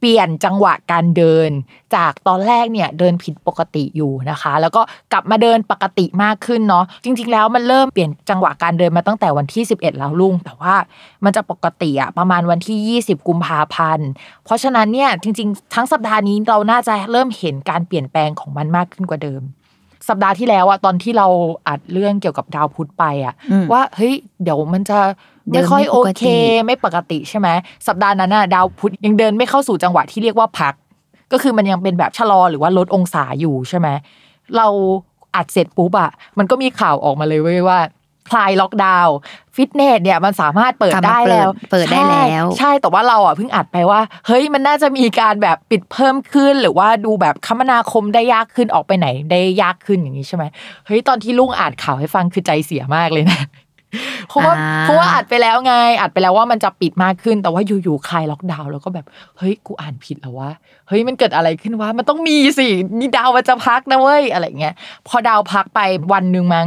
เปลี่ยนจังหวะการเดิน จากตอนแรกเนี่ยเดินผิดปกติอยู่นะคะ แล้วก็กลับมาเดินปกติมากขึ้นเนาะจริง ๆ แล้วมันเริ่มเปลี่ยนจังหวะการเดินมาตั้งแต่วันที่ 11 แล้วลุง แต่ว่ามันจะปกติอะประมาณวันที่ 20 กุมภาพันธ์ เพราะฉะนั้นเนี่ยจริง ๆ ทั้งสัปดาห์นี้เราน่าจะเริ่มเห็นการเปลี่ยนแปลงของมันมากขึ้นกว่าเดิมสัปดาห์ที่แล้วอะตอนที่เราอัดเรื่องเกี่ยวกับดาวพุธไปอะอืมว่าเฮ้ยเดี๋ยวมันจะเดิ ไม่นค่อยไม่โอปกติเค ไม่ปกติใช่ไหมสัปดาห์นั้นน่ะดาวพุธยังเดินไม่เข้าสู่จังหวะที่เรียกว่าพัก ก็คือมันยังเป็นแบบชะลอหรือว่าลดองศาอยู่ใช่ไหมเราอัดเสร็จปุ๊บอะมันก็มีข่าวออกมาเลยเว้ยว่าคลายล็อกดาวน์ฟิตเนสเนี่ยมันสามารถเปิดกลับมาได้แล้ว เปิดเปิดได้แล้วใช่ใช่แต่ว่าเราอะเพิ่งอัดไปว่า เฮ้ยมันน่าจะมีการแบบปิดเพิ่มขึ้น หรือว่าดูแบบคมนาคมได้ยากขึ้นออกไปไหนได้ยากขึ้นอย่างนี้ใช่ไหมเฮ้ยตอนที่ลุงอ่านข่าวให้ฟังคือใจเสียมากเลยนะ เพราะว่าอ่าเพราะว่าอัดไปแล้วไง อัดไปแล้วว่ามันจะปิดมากขึ้น แต่ว่าอยู่ๆคลายล็อกดาวน์แล้วก็แบบเฮ้ยกูอ่านผิดแล้ววะเฮ้ยมันเกิดอะไรขึ้นวะมันต้องมีสินี่ดาวมันจะพักนะเว้ยอะไรเงี้ยพอดาวพักไปวันหนึ่งมั้ง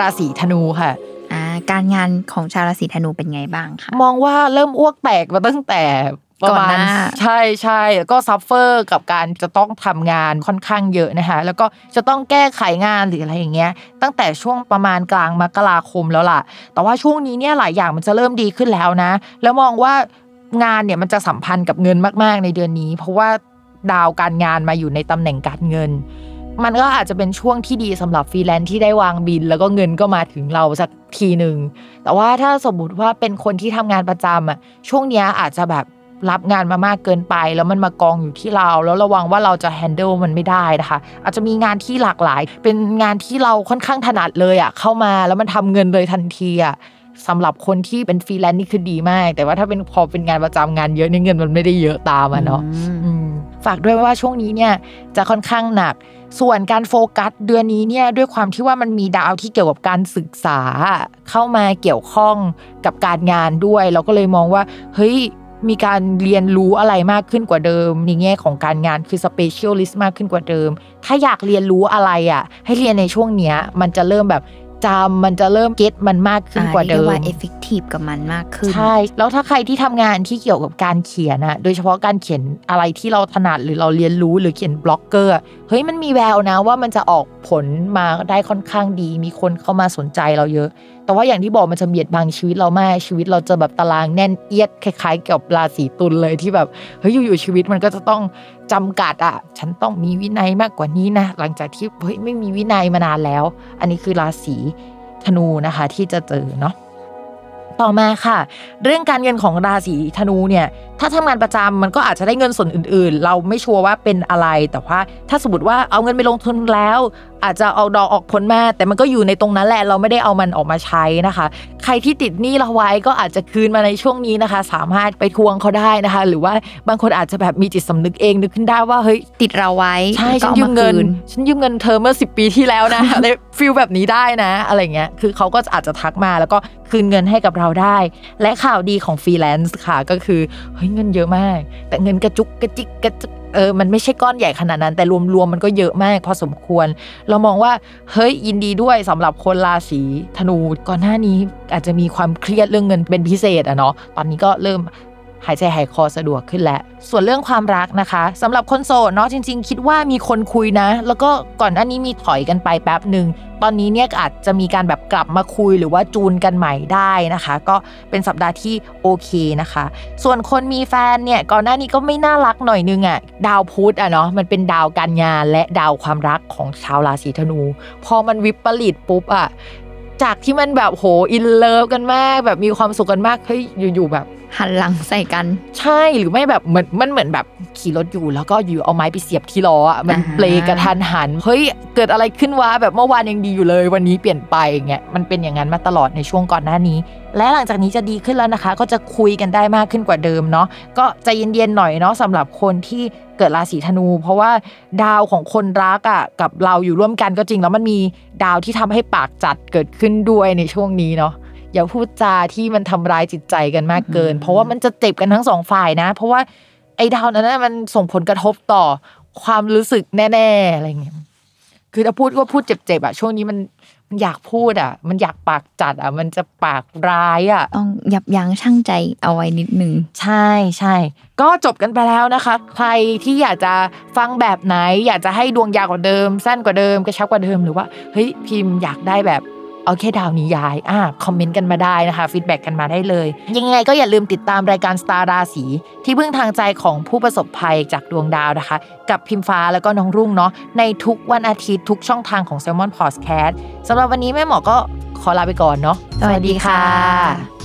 ราศีธนูค่ะอ่าการงานของชาวราศีธนูเป็นไงบ้างคะมองว่าเริ่มอ้วกแตกมาตั้งแต่ประมาณก่อนหน้าใช่ใช่แล้วก็ suffer กับการจะต้องทำงานค่อนข้างเยอะนะคะแล้วก็จะต้องแก้ไขงานหรืออะไรอย่างเงี้ย ตั้งแต่ช่วงประมาณกลางมกราคมแล้วล่ะ แต่ว่าช่วงนี้เนี่ยหลายอย่างมันจะเริ่มดีขึ้นแล้วนะ แล้วมองว่างานเนี่ยมันจะสัมพันธ์กับเงินมาก ๆ ในเดือนนี้ เพราะว่าดาวการงานมาอยู่ในตำแหน่งการเงิน มันก็อาจจะเป็นช่วงที่ดีสำหรับฟรีแลนซ์ที่ได้วางบิน แล้วก็เงินก็มาถึงเราสักทีหนึ่งแต่ว่าถ้าสมมติว่าเป็นคนที่ทำงานประจำอะช่วงเนี้ยอาจจะแบบรับงานมามากเกินไป แล้วมันมากองอยู่ที่เรา แล้วระวังว่าเราจะแฮนเดิลมันไม่ได้นะคะ อาจจะมีงานที่หลากหลาย เป็นงานที่เราค่อนข้างถนัดเลยอะเข้ามาแล้วมันทำเงินเลยทันทีอะสำหรับคนที่เป็นฟรีแลนซ์นี่คือดีมาก แต่ว่าถ้าเป็นพอเป็นงานประจำงานเยอะนี่เงินมันไม่ได้เยอะตามอะเนาะ ฝากด้วยว่าช่วงนี้เนี่ยจะค่อนข้างหนัก ส่วนการโฟกัสเดือนนี้เนี่ยด้วยความที่ว่ามันมีดาวที่เกี่ยวกับการศึกษา เข้ามาเกี่ยวข้องกับการงานด้วย เราก็เลยมองว่าเฮ้ยมีการเรียนรู้อะไรมากขึ้นกว่าเดิม ในแง่ของการงานคือ specialist มากขึ้นกว่าเดิม ถ้าอยากเรียนรู้อะไรอะ ให้เรียนในช่วงเนี้ย มันจะเริ่มแบบ จำมันจะเริ่ม get มันมากขึ้นกว่าเดิรียกว่า effective กับมันมากขึ้น ใช่ แล้วถ้าใครที่ทำงานที่เกี่ยวกับการเขียนอะโดยเฉพาะการเขียนอะไรที่เราถนัดหรือเราเรียนรู้หรือเขียนบล็อกเกอร์อะเฮ้ยมันมีแววนะว่ามันจะออกผลมาได้ค่อนข้างดี มีคนเข้ามาสนใจเราเยอะ แต่ว่าอย่างที่บอกมันจะเบียดบังชีวิตเรามากชีวิตเราจะแบบตารางแน่นเอียดคล้ายๆ กับราศีตุลเลยที่แบบเฮ้ยอยู่ๆชีวิตมันก็จะต้องจำกัดอะ ฉันต้องมีวินัยมากกว่านี้นะ หลังจากที่เฮ้ยไม่มีวินัยมานานแล้ว อันนี้คือราศีธนูนะคะที่จะเจอเนาะต่อมาค่ะ เรื่องการเงินของราศีธนูเนี่ย ถ้าทำงานประจำมันก็อาจจะได้เงินส่วนอื่น ๆ เราไม่ชัวร์ว่าเป็นอะไรแต่ว่า ถ้าสมมติว่าเอาเงินไปลงทุนแล้ว อาจจะเอาดอกออกผลมาแต่มันก็อยู่ในตรงนั้นแหละเราไม่ได้เอามันออกมาใช้นะคะ ใครที่ติดหนี้เราไว้ก็อาจจะคืนมาในช่วงนี้นะคะ สามารถไปทวงเขาได้นะคะ หรือว่าบางคนอาจจะแบบมีจิตสำนึกเองนึกขึ้นได้ว่าเฮ้ยติดเราไว้ใช่ก็ฉันอายืมเงินคือฉันยืมเงินเธอเมื่อ 10 ปีที่แล้วนะอะไร feel แบบนี้ได้นะ อะไรเงี้ยคือเขาก็อาจจะทักมาแล้วก็คืนเงินให้กับเราได้ และข่าวดีของฟรีแลนซ์ค่ะก็คือเฮ้ยเงินเยอะมาก แต่เงินกระจุกกระจิกกระจุกเออมันไม่ใช่ก้อนใหญ่ขนาดนั้น แต่รวมๆมันก็เยอะมาก พอสมควร เรามองว่าเฮ้ยยินดีด้วยสำหรับคนราศีธนูก่อนหน้านี้อาจจะมีความเครียดเรื่องเงินเป็นพิเศษอะเนาะตอนนี้ก็เริ่ม หายใจหายคอสะดวกขึ้นแล้วส่วนเรื่องความรักนะคะสำหรับคนโสดเนาะจริง ๆ คิดว่ามีคนคุยนะ แล้วก็ก่อนหน้านี้มีถอยกันไปแป๊บหนึ่งตอนนี้เนี่ยอาจจะมีการแบบกลับมาคุยหรือว่าจูนกันใหม่ได้นะคะ ก็เป็นสัปดาห์ที่โอเคนะคะ ส่วนคนมีแฟนเนี่ยก่อนหน้านี้ก็ไม่น่ารักหน่อยนึงอะ่ะดาวพุธอะเนาะมันเป็นดาวการงานและดาวความรักของชาวราศีธนู พอมันวิปริตปุ๊บอะจากที่มันแบบโหอินเลิฟกันมาก แบบมีความสุขกันมากเฮ้ยอยู่ๆแบบ หันหลังใส่กัน ใช่หรือไม่แบบเหมือนมันเหมือนแบบขี่รถอยู่แล้วก็อยู่เอาไม้ไปเสียบที่ล้ออะมันอ่าเปลกระทันหันเฮ้ยเกิดอะไรขึ้นวะแบบเมื่อวานยังดีอยู่เลย วันนี้เปลี่ยนไปอย่างเงี้ยมันเป็นอย่างนั้นมาตลอดในช่วงก่อนหน้านี้ และหลังจากนี้จะดีขึ้นแล้วนะคะ ก็จะคุยกันได้มากขึ้นกว่าเดิมเนาะก็ใจเย็นๆหน่อยเนาะสำหรับคนที่เกิดราศีธนู เพราะว่าดาวของคนรักอะกับเราอยู่ร่วมกันก็จริงแล้วมันมีดาวที่ทำให้ปากจัดเกิดขึ้นด้วยในช่วงนี้เนาะ อย่าพูดจาที่มันทำร้ายจิตใจกันมากเกิน เพราะว่ามันจะเจ็บกันทั้งสองฝ่ายนะ เพราะว่าไอ้ดาวนั้นนะมันส่งผลกระทบต่อความรู้สึกแน่ๆอะไรเงี้ยคือถ้าพูดว่าพูดเจ็บๆอะช่วงนี้มันมันอยากพูดอะมันอยากปากจัดอะมันจะปากร้ายอะต้องยับยั้งชั่งใจเอาไว้นิดนึงใช่ใช่ก็จบกันไปแล้วนะคะ ใครที่อยากจะฟังแบบไหน อยากจะให้ดวงยาวกว่าเดิม สั้นกว่าเดิมกระชับกว่าเดิมหรือว่าเฮ้ยพิมพ์อยากได้แบบ เอาแค่ดาวนี้ย้ายอ่าคอมเมนต์กันมาได้นะคะ feedback กันมาได้เลย ยังไงก็อย่าลืมติดตามรายการสตาร์ราศีที่พึ่งทางใจของผู้ประสบภัยจากดวงดาวนะคะ กับพิมฟ้าแล้วก็น้องรุ่งเนาะในทุกวันอาทิตย์ทุกช่องทางของ Salmon Podcast สำหรับวันนี้แม่หมอก็ขอลาไปก่อนเนาะสวัสดีค่ะ